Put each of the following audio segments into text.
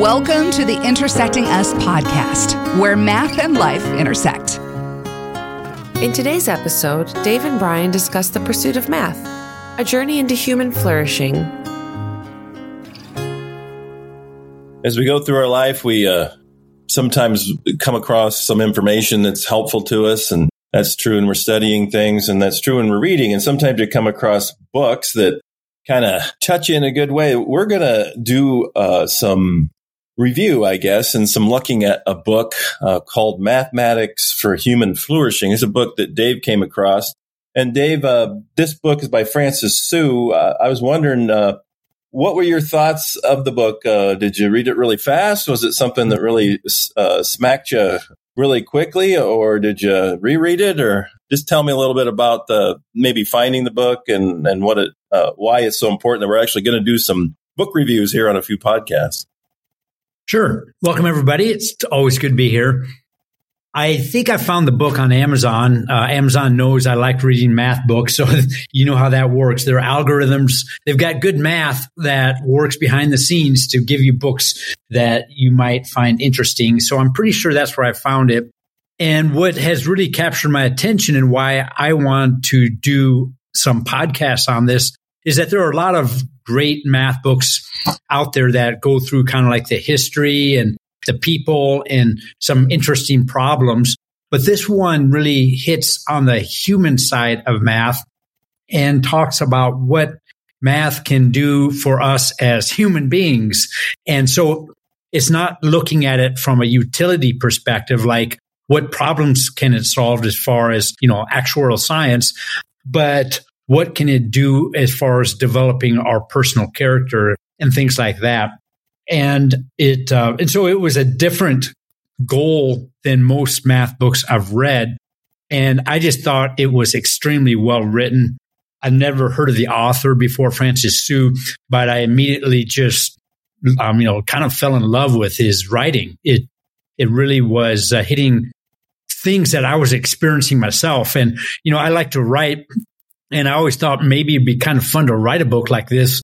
Welcome to the Intersecting Us podcast, where math and life intersect. In today's episode, Dave and Brian discuss the pursuit of math, a journey into human flourishing. As we go through our life, we uh, sometimes come across some information that's helpful to us, and that's true when we're studying things, and that's true when we're reading. And sometimes you come across books that kind of touch you in a good way. We're going to do uh, some review, I guess, and some looking at a book uh, called Mathematics for Human Flourishing. It's a book that Dave came across. And Dave, uh, this book is by Francis Su. Uh, I was wondering, uh, what were your thoughts of the book? Uh, did you read it really fast? Was it something that really uh, smacked you really quickly, or did you reread it? Or just tell me a little bit about the maybe finding the book and and what it why it's so important that we're actually going to do some book reviews here on a few podcasts. Sure. Welcome, everybody. It's always good to be here. I think I found the book on Amazon. Uh, Amazon knows I like reading math books, so you know how that works. There are algorithms. They've got good math that works behind the scenes to give you books that you might find interesting. So I'm pretty sure that's where I found it. And what has really captured my attention and why I want to do some podcasts on this is that there are a lot of great math books out there that go through kind of like the history and the people and some interesting problems. But this one really hits on the human side of math and talks about what math can do for us as human beings. And so it's not looking at it from a utility perspective, like what problems can it solve as far as, you know, actuarial science, but what can it do as far as developing our personal character and things like that. And it uh, and so it was a different goal than most math books i've read. And i just thought it was extremely well written. I never heard of the author before francis Su, but i immediately just um, you know kind of fell in love with his writing. It it really was uh, hitting things that i was experiencing myself. And you know i like to write and I always thought maybe it'd be kind of fun to write a book like this.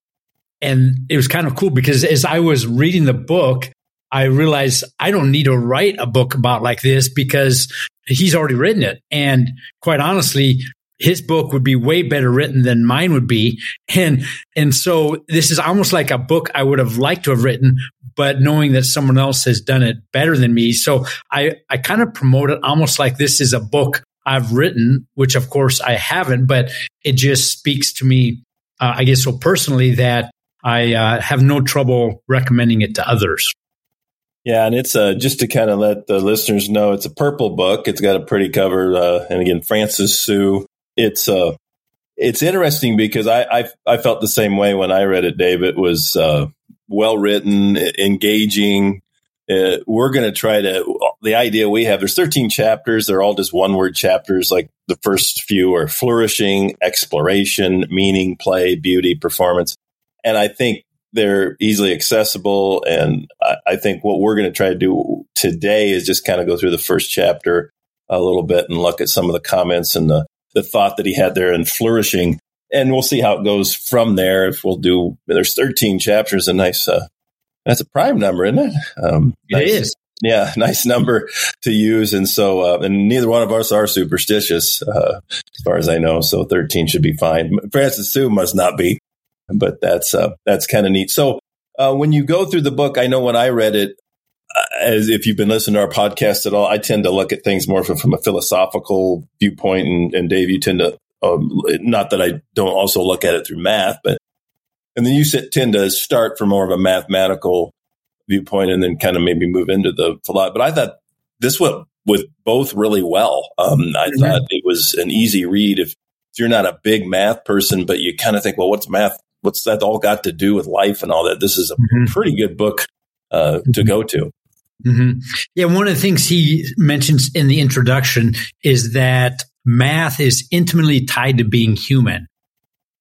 And it was kind of cool because as I was reading the book, I realized I don't need to write a book about like this because he's already written it. And quite honestly, his book would be way better written than mine would be. And, and so this is almost like a book I would have liked to have written, but knowing that someone else has done it better than me. So I, I kind of promote it almost like this is a book I've written, which of course I haven't, but it just speaks to me, uh, I guess so personally that I uh, have no trouble recommending it to others. Yeah, and it's uh, just to kind of let the listeners know, it's a purple book. It's got a pretty cover, uh, and again, Francis Su. It's uh, it's interesting because I, I, I felt the same way when I read it, Dave. It was uh, well written, engaging. Uh, we're going to try to the idea we have there's 13 chapters they're all just one word chapters like the first few are flourishing exploration meaning play beauty performance. And i think they're easily accessible and i, I think what we're going to try to do today is just kind of go through the first chapter a little bit and look at some of the comments and the, the thought that he had there in flourishing. And we'll see how it goes from there. If we'll do there's 13 chapters a nice uh, that's a prime number, isn't it? Um, nice, it is. Yeah, nice number to use. And so, uh, and neither one of us are superstitious, uh, as far as I know. So 13 should be fine. Francis Su must not be, but that's, uh, that's kind of neat. So, uh, when you go through the book, I know when I read it, uh, as if you've been listening to our podcast at all, I tend to look at things more from, from a philosophical viewpoint. And, and Dave, you tend to, um, not that I don't also look at it through math, but and then you tend to start from more of a mathematical viewpoint and then kind of maybe move into the philosophy. But I thought this went with both really well. Um, I mm-hmm. thought it was an easy read if, if you're not a big math person, but you kind of think, well, what's math? What's that all got to do with life and all that? This is a mm-hmm. pretty good book uh, to mm-hmm. go to. Mm-hmm. Yeah, one of the things he mentions in the introduction is that math is intimately tied to being human.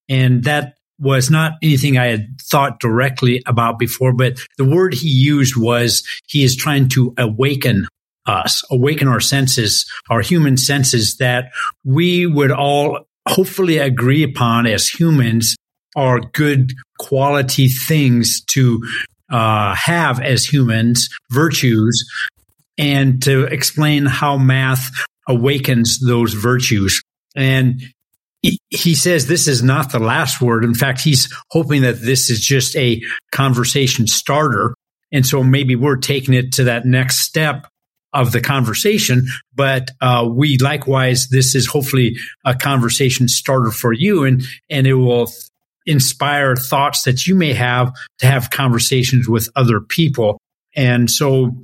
And that was not anything I had thought directly about before, but the word he used was he is trying to awaken us, awaken our senses, our human senses that we would all hopefully agree upon as humans are good quality things to uh, have as humans, virtues, and to explain how math awakens those virtues. And he says this is not the last word. In fact, he's hoping that this is just a conversation starter. And so maybe we're taking it to that next step of the conversation. But uh, we likewise, this is hopefully a conversation starter for you, and and it will inspire thoughts that you may have to have conversations with other people. And so,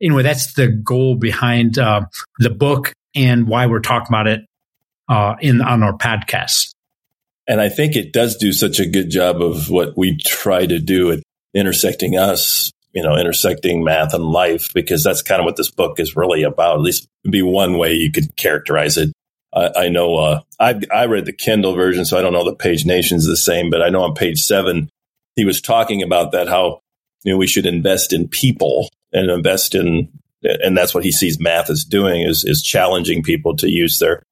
anyway, that's the goal behind uh, the book and why we're talking about it uh, in on our podcast. And I think it does do such a good job of what we try to do at intersecting us you know, intersecting math and life, because that's kind of what this book is really about. At least be one way you could characterize it. I, I know uh, I I read the Kindle version, so I don't know the pagination's the same, but I know on page seven he was talking about that how you know we should invest in people and invest in and that's what he sees math as doing is is challenging people to use their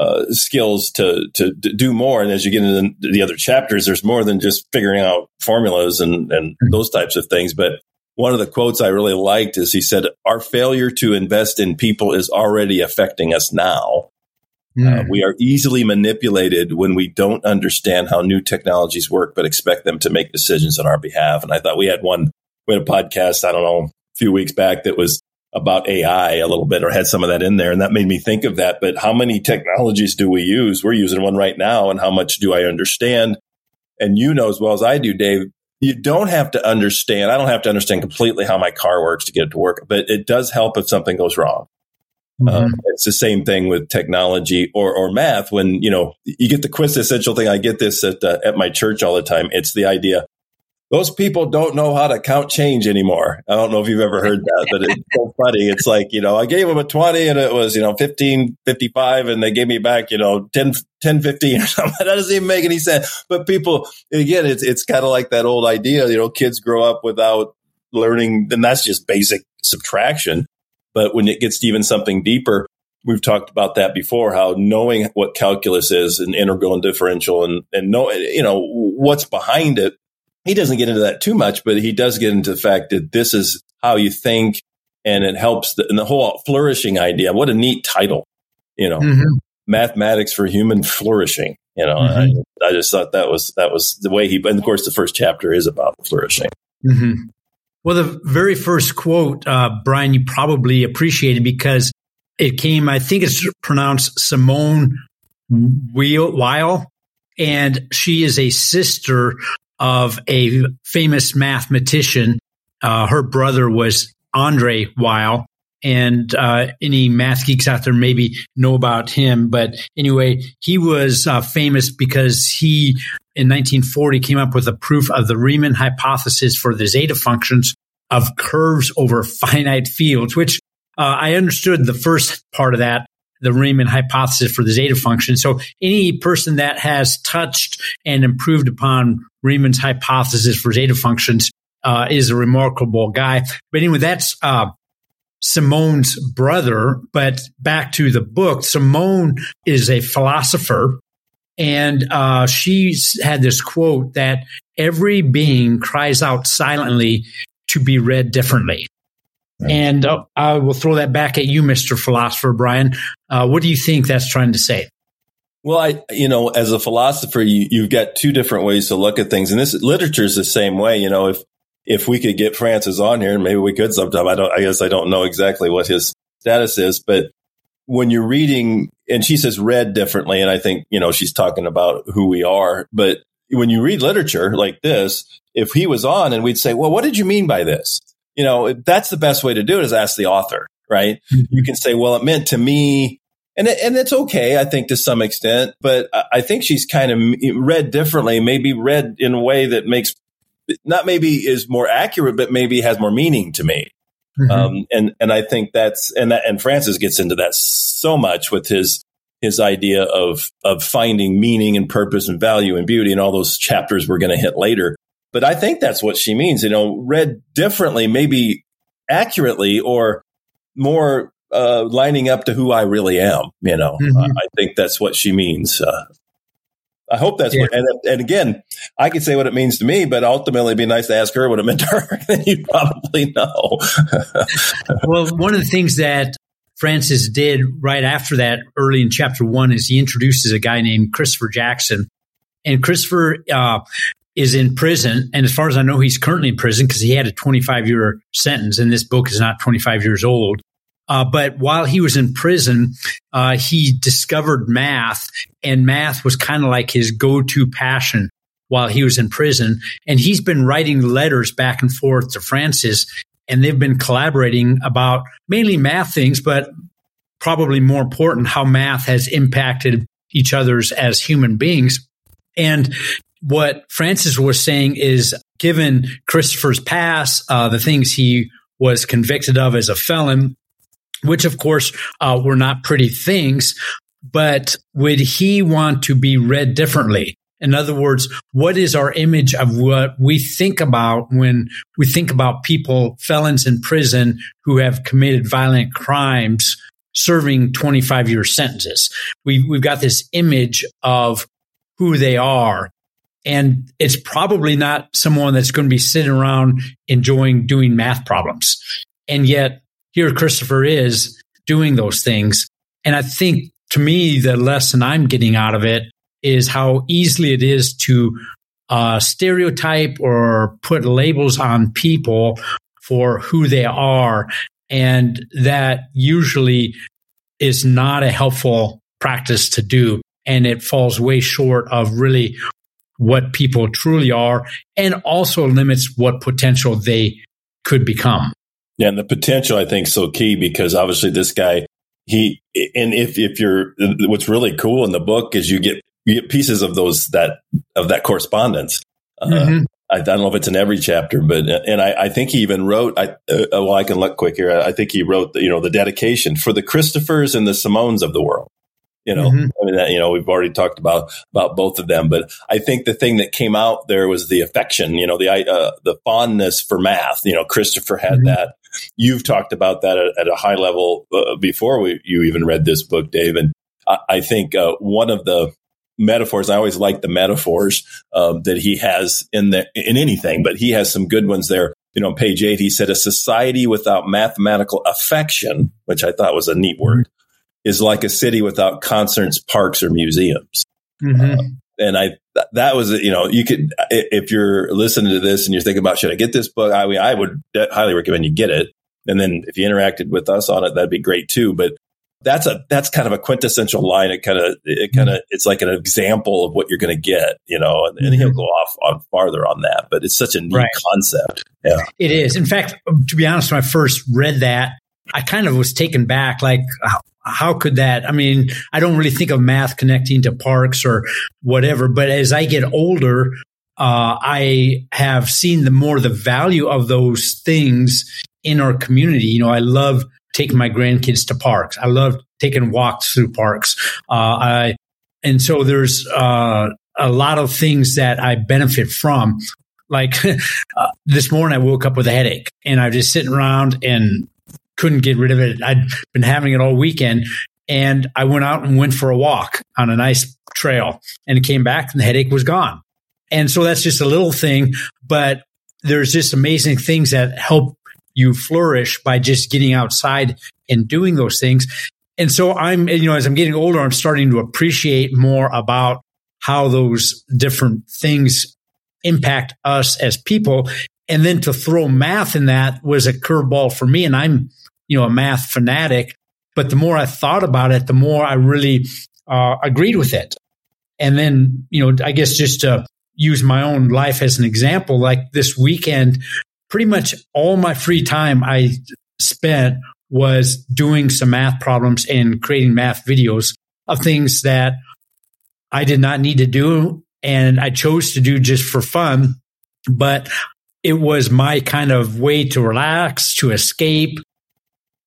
uh, skills to, to, to do more. And as you get into the other chapters, there's more than just figuring out formulas and and mm-hmm. those types of things, but one of the quotes I really liked is he said, Our failure to invest in people is already affecting us now. Mm. Uh, we are easily manipulated when we don't understand how new technologies work, but expect them to make decisions on our behalf. And I thought we had one, we had a podcast, I don't know, a few weeks back that was about AI a little bit or had some of that in there. And that made me think of that. But how many technologies do we use? We're using one right now. And how much do I understand? And you know as well as I do, Dave, you don't have to understand. I don't have to understand completely how my car works to get it to work, but it does help if something goes wrong. Mm-hmm. Um, it's the same thing with technology or, or math. When you know you get the quintessential thing, I get this at uh, at my church all the time. It's the idea those people don't know how to count change anymore. I don't know if you've ever heard that, but it's so funny. It's like, you know, I gave them a 20 and it was, you know, 15, 55 and they gave me back, you know, 10, 10, 15 or something. That doesn't even make any sense. But people, again, it's, it's kind of like that old idea, you know, kids grow up without learning, and that's just basic subtraction. But when it gets to even something deeper, we've talked about that before, how knowing what calculus is and integral and differential and, and know, you know, what's behind it he doesn't get into that too much, but he does get into the fact that this is how you think and it helps the, and the whole flourishing idea. What a neat title, you know, mm-hmm. mathematics for human flourishing. You know, mm-hmm. I, I, just thought that was, that was the way he, and of course the first chapter is about flourishing. Mm-hmm. Well, the very first quote, uh, Brian, you probably appreciated because it came, I think it's pronounced Simone Weil, and she is a sister of a famous mathematician. Uh, her brother was Andre Weil. And uh, any math geeks out there maybe know about him. But anyway, he was uh, famous because he, in 1940, came up with a proof of the Riemann hypothesis for the zeta functions of curves over finite fields, which uh, I understood the first part of that the Riemann hypothesis for the zeta function. So any person that has touched and improved upon Riemann's hypothesis for zeta functions uh, is a remarkable guy. But anyway, that's uh, Simone's brother. But back to the book, Simone is a philosopher. And uh, she's had this quote that every being cries out silently to be read differently. And uh, I will throw that back at you, Mr. Philosopher Brian. Uh, what do you think that's trying to say? Well, I, you know, as a philosopher, you, have got two different ways to look at things, and this literature is the same way. You know, if if we could get Francis on here, maybe we could sometime. I don't. I guess I don't know exactly what his status is, but when you're reading, and she says read differently, and I think you know she's talking about who we are. But when you read literature like this, if he was on, and we'd say, well, what did you mean by this? You know, that's the best way to do it is ask the author, right? Mm-hmm. You can say, well, it meant to me, and it, and it's okay, I think, to some extent. But I think she's kind of read differently, maybe read in a way that makes not maybe is more accurate, but maybe has more meaning to me. Mm-hmm. Um, and and I think that's and that and Francis gets into that so much with his his idea of of finding meaning and purpose and value and beauty and all those chapters we're going to hit later. But I think that's what she means, you know, read differently, maybe accurately or more uh, lining up to who I really am. You know, mm-hmm. uh, I think that's what she means. Uh, I hope that's yeah. what, and, and again, I could say what it means to me, but ultimately it'd be nice to ask her what it meant to her. then you probably know. well, one of the things that Francis did right after that, early in chapter one, is he introduces a guy named Christopher Jackson. And Christopher uh, is in prison. And as far as I know, he's currently in prison because he had a 25 year sentence. And this book is not 25 years old. Uh, but while he was in prison, uh, he discovered math, and math was kind of like his go to passion while he was in prison. And he's been writing letters back and forth to Francis, and they've been collaborating about mainly math things, but probably more important, how math has impacted each other's as human beings. And what Francis was saying is given Christopher's past, uh, the things he was convicted of as a felon, which of course uh, were not pretty things, but would he want to be read differently? In other words, what is our image of what we think about when we think about people, felons in prison who have committed violent crimes serving 25 year sentences? We, we've got this image of who they are. And it's probably not someone that's going to be sitting around enjoying doing math problems. And yet here Christopher is doing those things. And I think to me, the lesson I'm getting out of it is how easily it is to uh, stereotype or put labels on people for who they are. And that usually is not a helpful practice to do. And it falls way short of really what people truly are and also limits what potential they could become. Yeah, and the potential I think is so key because obviously this guy he and if if you're what's really cool in the book is you get you get pieces of those that of that correspondence. Uh, mm-hmm. I, I, don't know if it's in every chapter, but and I, I think he even wrote. I uh, well, I can look quick here. I think he wrote the, you know the dedication for the Christophers and the Simones of the world. You know, mm-hmm. I mean, that, you know, we've already talked about about both of them, but I think the thing that came out there was the affection. You know, the uh, the fondness for math. You know, Christopher had mm-hmm. that. You've talked about that at, at a high level uh, before we, you even read this book, Dave. And I, I think uh, one of the metaphors. I always like the metaphors um, that he has in the in anything, but he has some good ones there. You know, on page eight, he said, "A society without mathematical affection," which I thought was a neat word, is like a city without concerts, parks, or museums. Mm-hmm. Uh, and I, that was, you know, you could, if you're listening to this and you're thinking about, should I get this book? I, I would highly recommend you get it. And then if you interacted with us on it, that'd be great too. But that's a, that's kind of a quintessential line. It kind of, it kind of, mm-hmm. it's like an example of what you're going to get, you know, and, and, he'll mm-hmm. go off on farther on that, but it's such a neat right. concept. Yeah. It is. In fact, to be honest, when I first read that, I kind of was taken back. Like, how could that? I mean, I don't really think of math connecting to parks or whatever, but as I get older, uh, I have seen the more the value of those things in our community. You know, I love taking my grandkids to parks. I love taking walks through parks. Uh, I, and so there's, uh, a lot of things that I benefit from. Like uh, this morning, I woke up with a headache and I was just sitting around and couldn't get rid of it. I'd been having it all weekend. And I went out and went for a walk on a nice trail and came back and the headache was gone. And so that's just a little thing, but there's just amazing things that help you flourish by just getting outside and doing those things. And so I'm, you know, as I'm getting older, I'm starting to appreciate more about how those different things impact us as people. And then to throw math in that was a curveball for me. And I'm you know, a math fanatic. But the more I thought about it, the more I really uh, agreed with it. And then, you know, I guess just to use my own life as an example, like this weekend, pretty much all my free time I spent was doing some math problems and creating math videos of things that I did not need to do and I chose to do just for fun. But it was my kind of way to relax, to escape,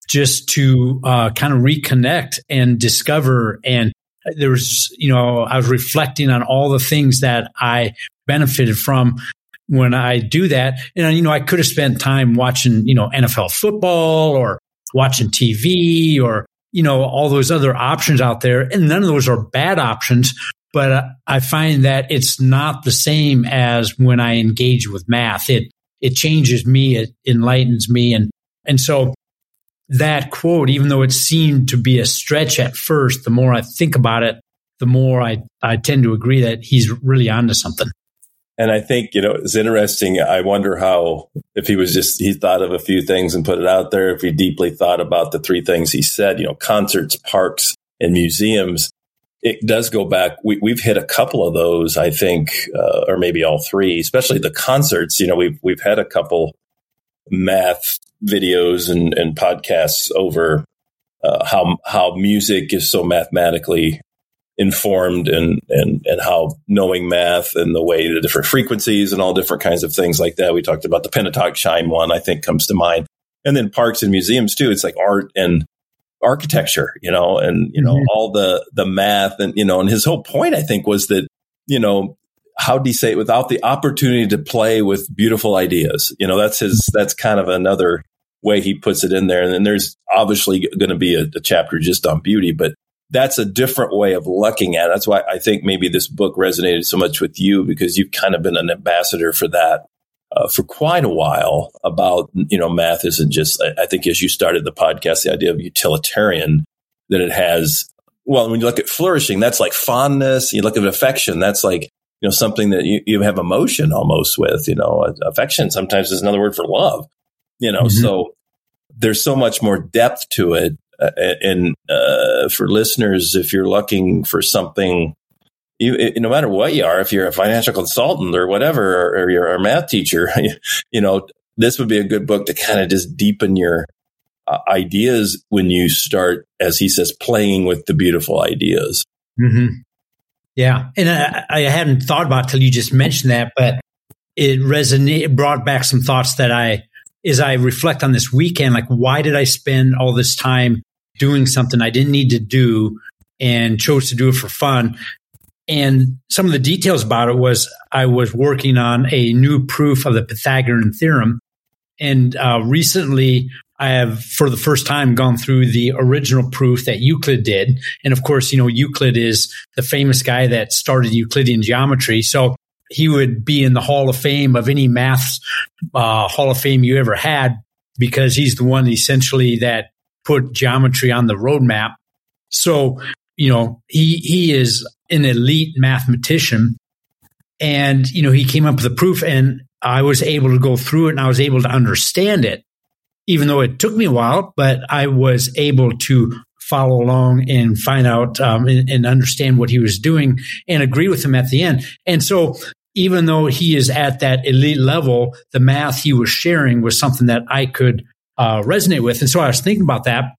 just to uh, kind of reconnect and discover. And there was, you know, I was reflecting on all the things that I benefited from when I do that. And, you know, I could have spent time watching, you know, NFL football or watching TV or, you know, all those other options out there. And none of those are bad options. but I find that it's not the same as when I engage with math. It it changes me, it enlightens me, and and so that quote, even though it seemed to be a stretch at first, the more I think about it, the more I, I tend to agree that he's really onto something. And I think, you know, it's interesting. I wonder how, if he was just, he thought of a few things and put it out there, if he deeply thought about the three things he said, you know, concerts, parks, and museums. It does go back. We, have hit a couple of those, I think, uh, or maybe all three, especially the concerts. You know, we've, we've had a couple math videos and, and podcasts over uh, how, how music is so mathematically informed and, and, and how knowing math and the way the different frequencies and all different kinds of things like that. We talked about the pentatonic chime one, I think comes to mind. And then parks and museums too. It's like art and architecture, you know, and, you know, mm-hmm. all the, the math and, you know, and his whole point, I think was that, you know, how do you say it without the opportunity to play with beautiful ideas? You know, that's his, that's kind of another way he puts it in there. And then there's obviously going to be a, a chapter just on beauty, but that's a different way of looking at it. That's why I think maybe this book resonated so much with you because you've kind of been an ambassador for that uh, for quite a while about, you know, math isn't just, I, I think as you started the podcast, the idea of utilitarian, that it has, well, when you look at flourishing, that's like fondness. You look at affection, that's like, you know, something that you, you have emotion almost with, you know, affection sometimes is another word for love, you know, mm-hmm. so there's so much more depth to it uh, and uh, for listeners, if you're looking for something, you, no matter what you are, if you're a financial consultant or whatever, or, or you're a math teacher, you know, this would be a good book to kind of just deepen your uh, ideas when you start, as he says, playing with the beautiful ideas. Mm-hmm. Yeah, and I, I, hadn't thought about till you just mentioned that, but it resonated, brought back some thoughts that I as I reflect on this weekend, like, why did I spend all this time doing something I didn't need to do and chose to do it for fun? And some of the details about it was I was working on a new proof of the Pythagorean theorem. And uh, recently, I have, for the first time, gone through the original proof that Euclid did. And of course, you know, Euclid is the famous guy that started Euclidean geometry. So he would be in the Hall of Fame of any maths uh, Hall of Fame you ever had because he's the one essentially that put geometry on the roadmap. So, you know, he he is an elite mathematician, and you know he came up with a proof, and I was able to go through it, and I was able to understand it, even though it took me a while. But I was able to follow along and find out um, and, and, understand what he was doing and agree with him at the end. And so even though he is at that elite level, the math he was sharing was something that I could uh, resonate with. And so I was thinking about that.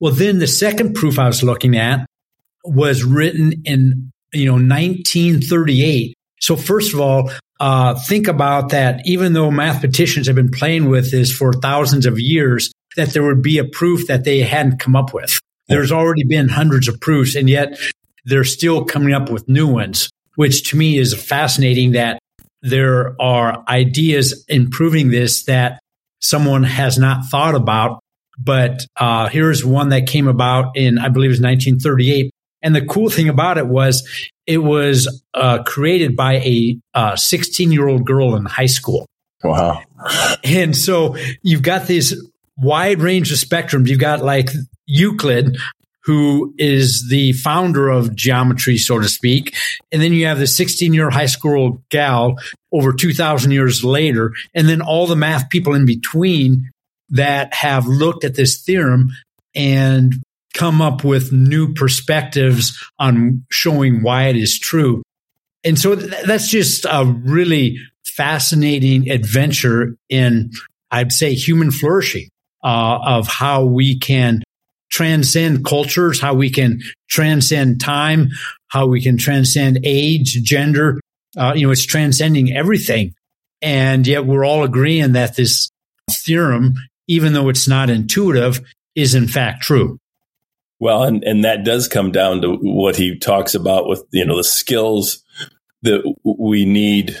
Well, then the second proof I was looking at was written in, you know, 1938. So first of all, uh, think about that. Even though mathematicians have been playing with this for thousands of years, that there would be a proof that they hadn't come up with. There's already been hundreds of proofs, and yet they're still coming up with new ones which to me is fascinating that there are ideas improving this that someone has not thought about. But uh, here's one that came about in, I believe it was 1938. And the cool thing about it was it was uh, created by a 16 uh, year old girl in high school. Wow. And so you've got this wide range of spectrums. You've got like Euclid, who is the founder of geometry, so to speak. And then you have the 16 year high school gal over 2000 years later. And then all the math people in between that have looked at this theorem and come up with new perspectives on showing why it is true. And so that's just a really fascinating adventure in, I'd say, human flourishing. Uh, of how we can transcend cultures, how we can transcend time, how we can transcend age, gender. Uh, you know, it's transcending everything. And yet we're all agreeing that this theorem, even though it's not intuitive, is in fact true. Well, and, and that does come down to what he talks about with, you know, the skills that we need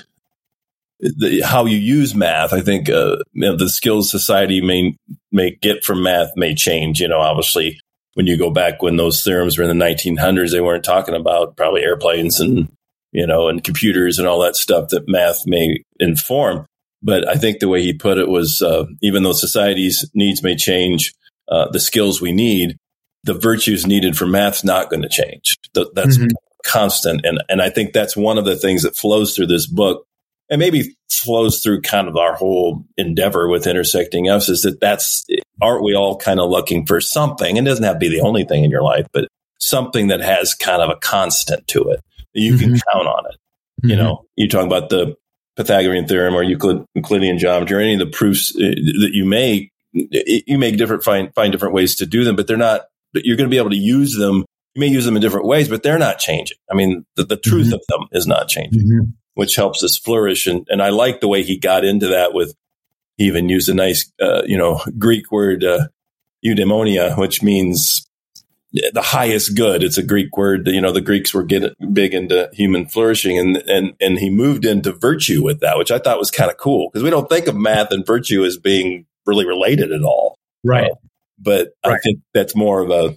the, how you use math. I think uh, you know, the skills society may may get from math may change. You know, obviously when you go back when those theorems were in the 1900s, they weren't talking about probably airplanes and, you know, and computers and all that stuff that math may inform. But I think the way he put it was, uh, even though society's needs may change, uh, the skills we need, the virtues needed for math's not going to change. That's mm-hmm. constant. And, and I think that's one of the things that flows through this book and maybe flows through kind of our whole endeavor with intersecting us is that that's aren't we all kind of looking for something and doesn't have to be the only thing in your life but something that has kind of a constant to it you mm-hmm. can count on it mm-hmm. you know you talk about the pythagorean theorem or Euclid, euclidean geometry or any of the proofs uh, that you make you make different find find different ways to do them but they're not you're going to be able to use them you may use them in different ways but they're not changing i mean the, the truth mm-hmm. of them is not changing mm-hmm which helps us flourish. And, and I like the way he got into that with, he even used a nice, uh, you know, Greek word, uh, eudaimonia, which means the highest good. It's a Greek word. You know, the Greeks were getting big into human flourishing and, and, and he moved into virtue with that, which I thought was kind of cool because we don't think of math and virtue as being really related at all. Right. Uh, but right. I think that's more of a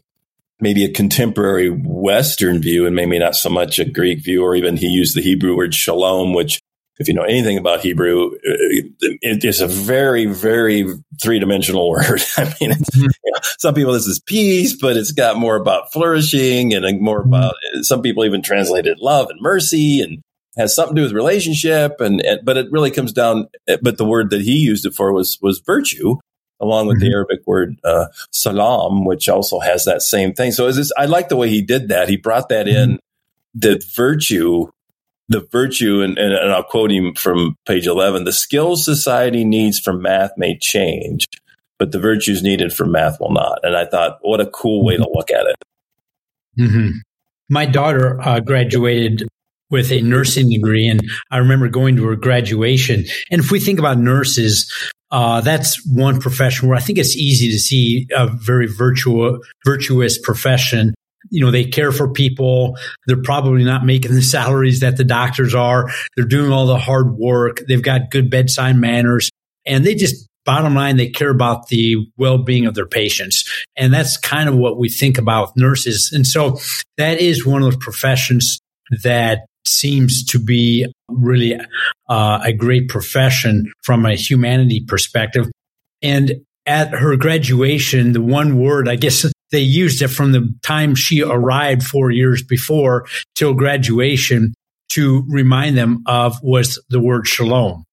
maybe a contemporary Western view and maybe not so much a Greek view, or even he used the Hebrew word shalom, which if you know anything about Hebrew, it is a very, very three dimensional word. I mean, mm-hmm. you know, some people this is peace, but it's got more about flourishing and more mm-hmm. about some people even translated love and mercy and has something to do with relationship. And, and but it really comes down. But the word that he used it for was was virtue, along with mm-hmm. the Arabic word uh, salam, which also has that same thing. So this, I like the way he did that. He brought that mm-hmm. in, the virtue, the virtue, and, and, and I'll quote him from page 11 the skills society needs for math may change, but the virtues needed for math will not. And I thought, what a cool way to mm-hmm. look at it. Mm-hmm. My daughter uh, graduated with a nursing degree. And I remember going to her graduation. And if we think about nurses, uh, that's one profession where I think it's easy to see a very virtuous, virtuous profession. You know, they care for people. They're probably not making the salaries that the doctors are. They're doing all the hard work. They've got good bedside manners and they just bottom line, they care about the well-being of their patients. And that's kind of what we think about nurses. And so that is one of those professions that seems to be really uh, a great profession from a humanity perspective. And at her graduation, the one word, I guess they used it from the time she arrived four years before till graduation to remind them of was the word shalom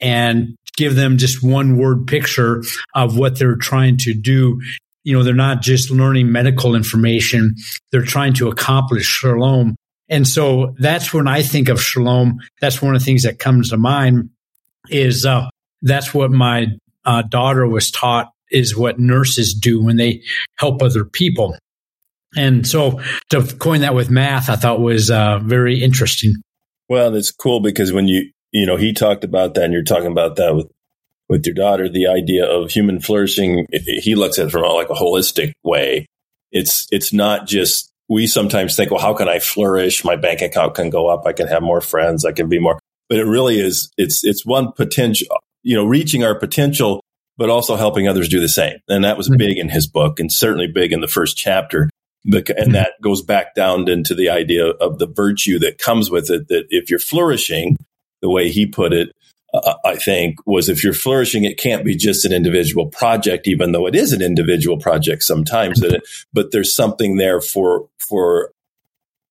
and give them just one word picture of what they're trying to do. You know, they're not just learning medical information. They're trying to accomplish shalom and so that's when I think of shalom. That's one of the things that comes to mind is uh, that's what my uh, daughter was taught is what nurses do when they help other people. And so to coin that with math, I thought was uh, very interesting. Well, it's cool because when you, you know, he talked about that and you're talking about that with, with your daughter, the idea of human flourishing, he looks at it from like a holistic way. It's, it's not just we sometimes think, well, how can I flourish? My bank account can go up. I can have more friends. I can be more, but it really is, it's, it's one potential, you know, reaching our potential, but also helping others do the same. And that was mm-hmm. big in his book and certainly big in the first chapter. And mm-hmm. that goes back down into the idea of the virtue that comes with it, that if you're flourishing, the way he put it, uh, I think, was if you're flourishing, it can't be just an individual project, even though it is an individual project sometimes. It, but there's something there for for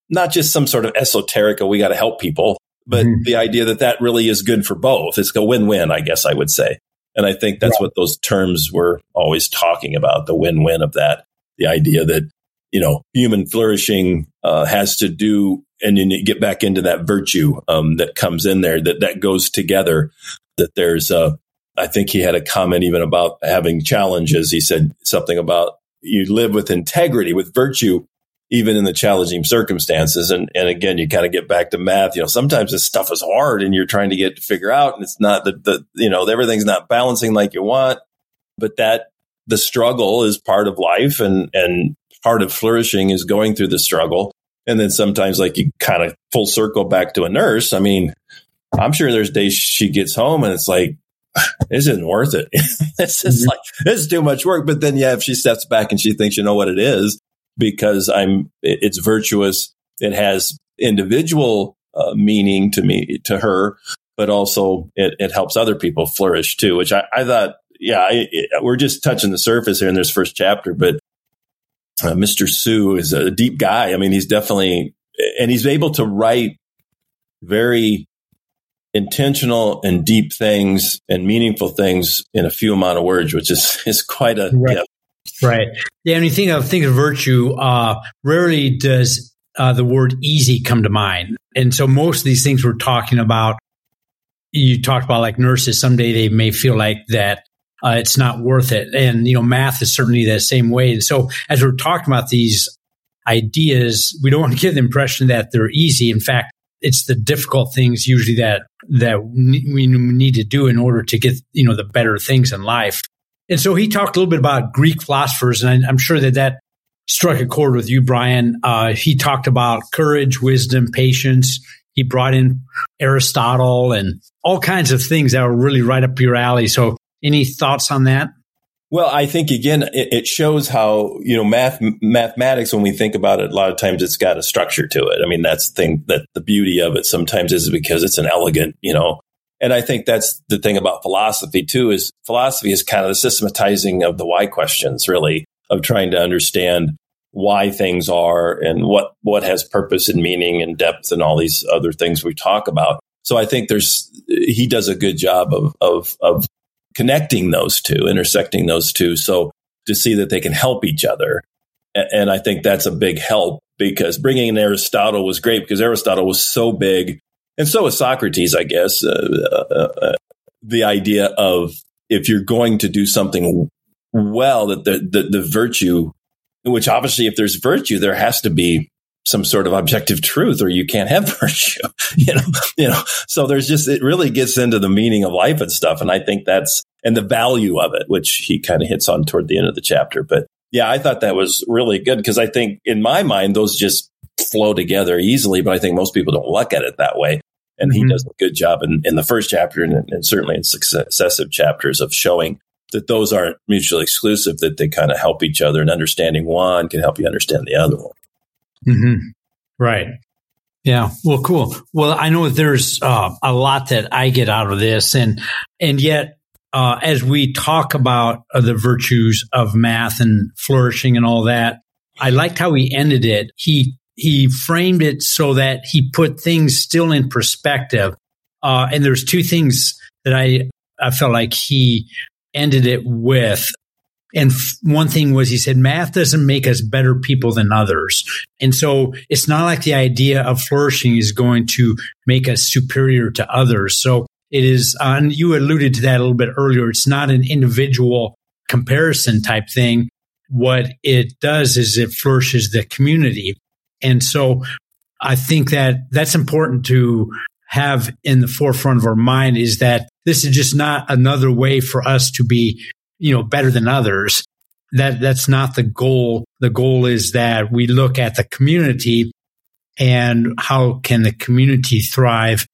not just some sort of esoteric, oh, we got to help people, but mm-hmm. the idea that that really is good for both. It's a win-win, I guess I would say. And I think that's what those terms were always talking about, the win-win of that. The idea that, you know, human flourishing uh, has to do and then you get back into that virtue um, that comes in there that that goes together. That there's, uh, I think he had a comment even about having challenges. He said something about you live with integrity, with virtue, even in the challenging circumstances. And and again, you kind of get back to math. You know, sometimes this stuff is hard, and you're trying to get to figure out, and it's not that the you know everything's not balancing like you want. But that the struggle is part of life, and and part of flourishing is going through the struggle and then sometimes, like you kind of full circle back to a nurse. I mean, I'm sure there's days she gets home and it's like, this isn't worth it. this is mm-hmm. like, this is too much work. But then, yeah, if she steps back and she thinks, you know what it is, because I'm, it's virtuous. It has individual uh, meaning to me, to her, but also it, it helps other people flourish too, which I, I thought, yeah, I, it, we're just touching the surface here in this first chapter, but uh, Mr. Su is a deep guy. I mean, he's definitely, and he's able to write very intentional and deep things and meaningful things in a few amount of words, which is, is quite a right. Right. Yeah. And you think of, think of virtue, uh, rarely does uh, the word easy come to mind. And so most of these things we're talking about, you talked about like nurses, someday they may feel like that uh, it's not worth it. And, you know, math is certainly the same way. And so as we're talking about these ideas, we don't want to give the impression that they're easy. In fact, it's the difficult things usually that, that we need to do in order to get, you know, the better things in life. And so he talked a little bit about Greek philosophers, and I'm sure that that struck a chord with you, Brian. Uh, he talked about courage, wisdom, patience. He brought in Aristotle and all kinds of things that were really right up your alley. So, any thoughts on that? Well, I think again, it, it, shows how you know math mathematics. When we think about it, a lot of times it's got a structure to it. I mean, that's the thing that the beauty of it sometimes is because it's an elegant, you know. And I think that's the thing about philosophy too. Is philosophy is kind of the systematizing of the why questions, really of trying to understand why things are and what what has purpose and meaning and depth and all these other things we talk about. So I think there's he does a good job of of of connecting those two, intersecting those two, so to see that they can help each other. And I think that's a big help because bringing in Aristotle was great because Aristotle was so big, and so was Socrates, I guess. Uh, uh, uh, the idea of if you're going to do something well that the, the, the virtue, which obviously if there's virtue, there has to be some sort of objective truth or you can't have virtue, you know, you know, so there's just, it really gets into the meaning of life and stuff. And I think that's, and the value of it, which he kind of hits on toward the end of the chapter. But yeah, I thought that was really good because I think in my mind, those just flow together easily, but I think most people don't look at it that way. And mm-hmm. he does a good job in, in the first chapter and, and certainly in successive chapters of showing that those aren't mutually exclusive, that they kind of help each other and understanding one can help you understand the other one. Mm-hmm. Right. Yeah. Well, cool. Well, I know there's uh, a lot that I get out of this, and and yet, uh, as we talk about uh, the virtues of math and flourishing and all that, I liked how he ended it. He he framed it so that he put things still in perspective. Uh, and there's two things that I I felt like he ended it with. And one thing was he said, math doesn't make us better people than others. And so it's not like the idea of flourishing is going to make us superior to others. So it is, uh, and you alluded to that a little bit earlier. It's not an individual comparison type thing. What it does is it flourishes the community. And so I think that that's important to have in the forefront of our mind is that this is just not another way for us to be, you know, better than others. That that's not the goal. The goal is that we look at the community and how can the community thrive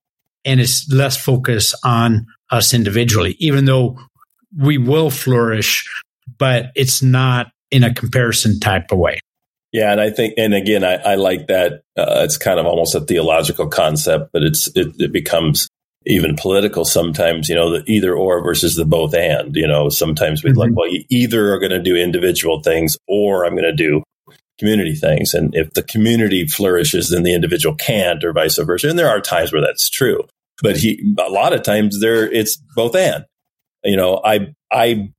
and it's less focus on us individually, even though we will flourish, but it's not in a comparison type of way. Yeah, and I think, and again, I, I like that. Uh, it's kind of almost a theological concept, but it's it, it becomes even political sometimes, you know, the either or versus the both and, you know, sometimes we'd mm-hmm. like, well, you either are going to do individual things or I'm going to do community things. And if the community flourishes, then the individual can't or vice versa. And there are times where that's true, but he, a lot of times there, it's both and, you know, I, I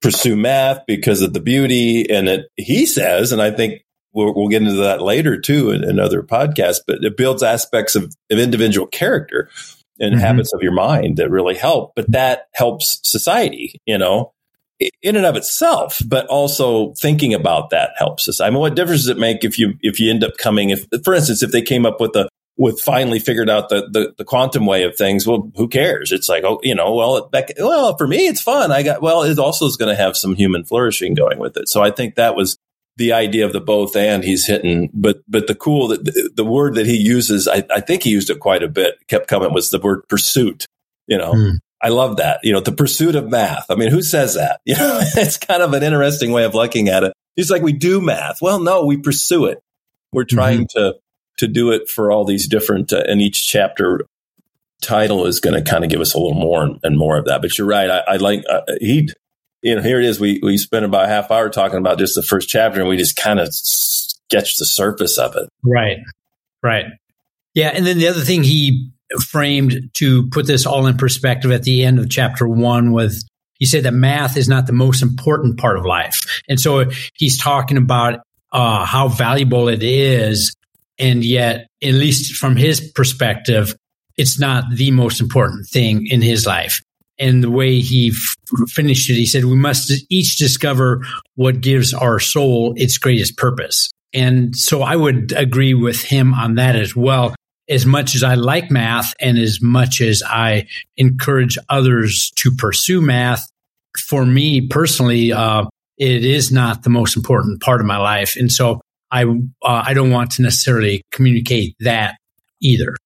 pursue math because of the beauty and it, he says, and I think we'll, we'll get into that later too in, in other podcasts, but it builds aspects of, of individual character and mm-hmm. habits of your mind that really help. But that helps society, you know, in and of itself. But also thinking about that helps us. I mean, what difference does it make if you if you end up coming if, for instance, if they came up with a with finally figured out the, the, the quantum way of things, well, who cares? It's like, oh, you know, well, back. well, for me, it's fun. I got, well, it also is going to have some human flourishing going with it. So I think that was the idea of the both and he's hitting, but, but the cool that the, the, word that he uses, I, I, think he used it quite a bit, kept coming was the word pursuit. You know, mm. I love that. You know, the pursuit of math. I mean, who says that? You know, it's kind of an interesting way of looking at it. he's like we do math. Well, no, we pursue it. We're trying mm-hmm. to to do it for all these different. Uh, and each chapter title is going to kind of give us a little more and, and, more of that. But you're right. I, I like uh, he. You know, here it is. We we spent about half hour talking about just the first chapter, and we just kind of sketched the surface of it. Right. Right. Yeah, and then the other thing he framed to put this all in perspective at the end of chapter one with he said that math is not the most important part of life. And so he's talking about uh, how valuable it is. And yet, at least from his perspective, it's not the most important thing in his life. And the way he f- finished it, he said, we must each discover what gives our soul its greatest purpose. And so I would agree with him on that as well as much as I like math and as much as I encourage others to pursue math, for me personally, uh, it is not the most important part of my life. And so I, uh, I don't want to necessarily communicate that either.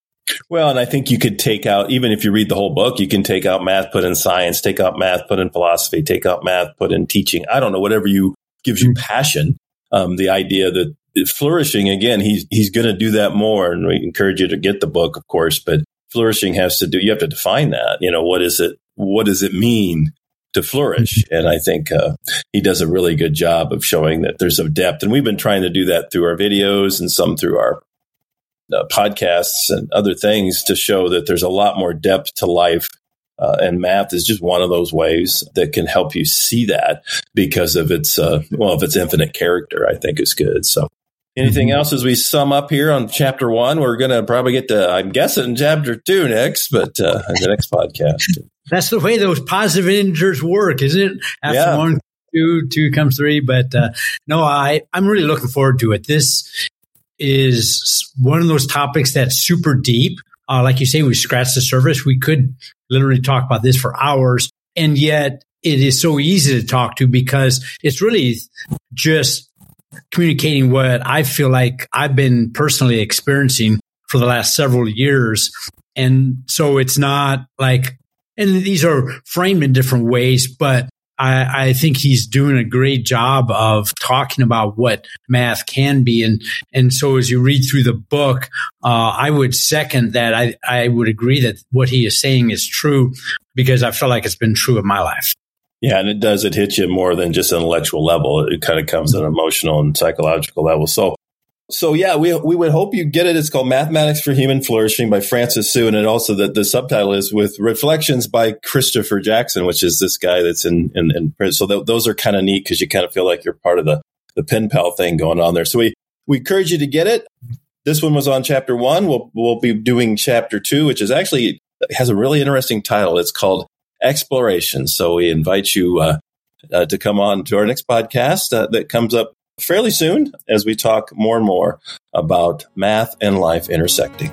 Well, and I think you could take out, even if you read the whole book, you can take out math, put in science, take out math, put in philosophy, take out math, put in teaching. I don't know, whatever you gives you mm. passion. Um, the idea that flourishing again, he's he's going to do that more, and we encourage you to get the book, of course. But flourishing has to do. You have to define that. You know, what is it? What does it mean to flourish? Mm-hmm. And I think uh, he does a really good job of showing that there's a depth, and we've been trying to do that through our videos and some through our uh, podcasts and other things to show that there's a lot more depth to life uh, and math is just one of those ways that can help you see that because of its uh, well, of its infinite character. I think is good. So Anything mm-hmm. else as we sum up here on chapter one? We're going to probably get to, I'm guessing, chapter two next, but uh, the next podcast. That's the way those positive integers work, isn't it? After yeah. one, two, two comes three. But uh, no, I, I'm really looking forward to it. This is one of those topics that's super deep. Uh, like you say, we scratched the surface. We could literally talk about this for hours. And yet it is so easy to talk to because it's really just communicating what I feel like I've been personally experiencing for the last several years. And so it's not like, and these are framed in different ways, but I, I, think he's doing a great job of talking about what math can be. And, and so as you read through the book, uh, I would second that. I, I would agree that what he is saying is true because I feel like it's been true of my life. Yeah, and it does. It hits you more than just an intellectual level. It kind of comes at an emotional and psychological level. So, so yeah, we we would hope you get it. It's called Mathematics for Human Flourishing by Francis Su, and it also the, the subtitle is with reflections by Christopher Jackson, which is this guy that's in in, in print. So th- those are kind of neat because you kind of feel like you're part of the the pen pal thing going on there. So we we encourage you to get it. This one was on chapter one. We'll we'll be doing chapter two, which is actually has a really interesting title. It's called exploration. So we invite you uh, uh, to come on to our next podcast uh, that comes up fairly soon as we talk more and more about math and life intersecting.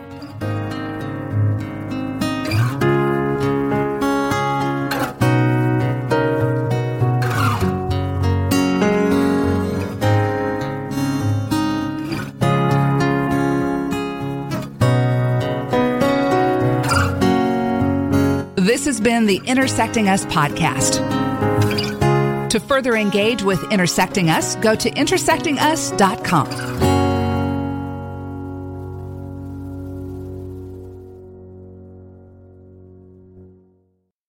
This has been the Intersecting Us podcast. To further engage with Intersecting Us, go to intersectingus.com.